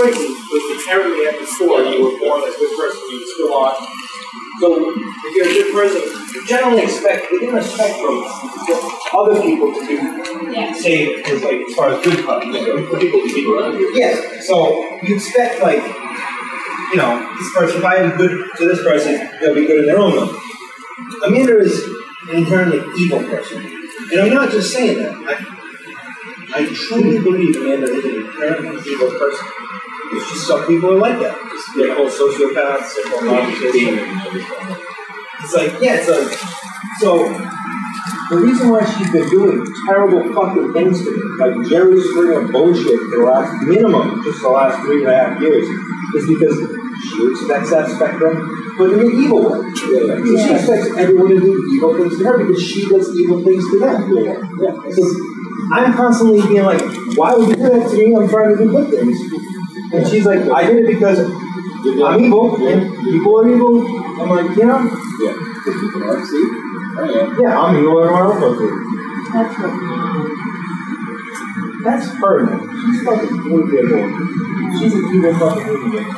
striking was the character you had before. You were born as a good person, you still are. So if you're a good person, you generally expect within a spectrum other people to be say as like as far as good people to be around you. Yes. So you expect like you know, this person if I am good to this person, they'll be good in their own way. Amanda is an inherently evil person. And I'm not just saying that. I, I truly believe Amanda is an inherently evil person. It's just some people are like that. They're called sociopaths, they're called narcissists. It's like, yeah, it's like, so the reason why she's been doing terrible fucking things to me, like Jerry Springer bullshit for the last minimum, just the last three and a half years, is because she expects that spectrum, but in an evil way. Yeah. So she expects everyone to do evil things to her because she does evil things to them. Yeah. yeah. So I'm constantly being like, why would you do that to me? I'm trying to do good things. And she's like, I did it because I'm evil, and people are evil. I'm like, yeah. Yeah. Because people are, see? Oh, yeah. I'm evil and I'm supposed to. That's what That's her now. She's fucking 40 years old. She's an evil fucking human being.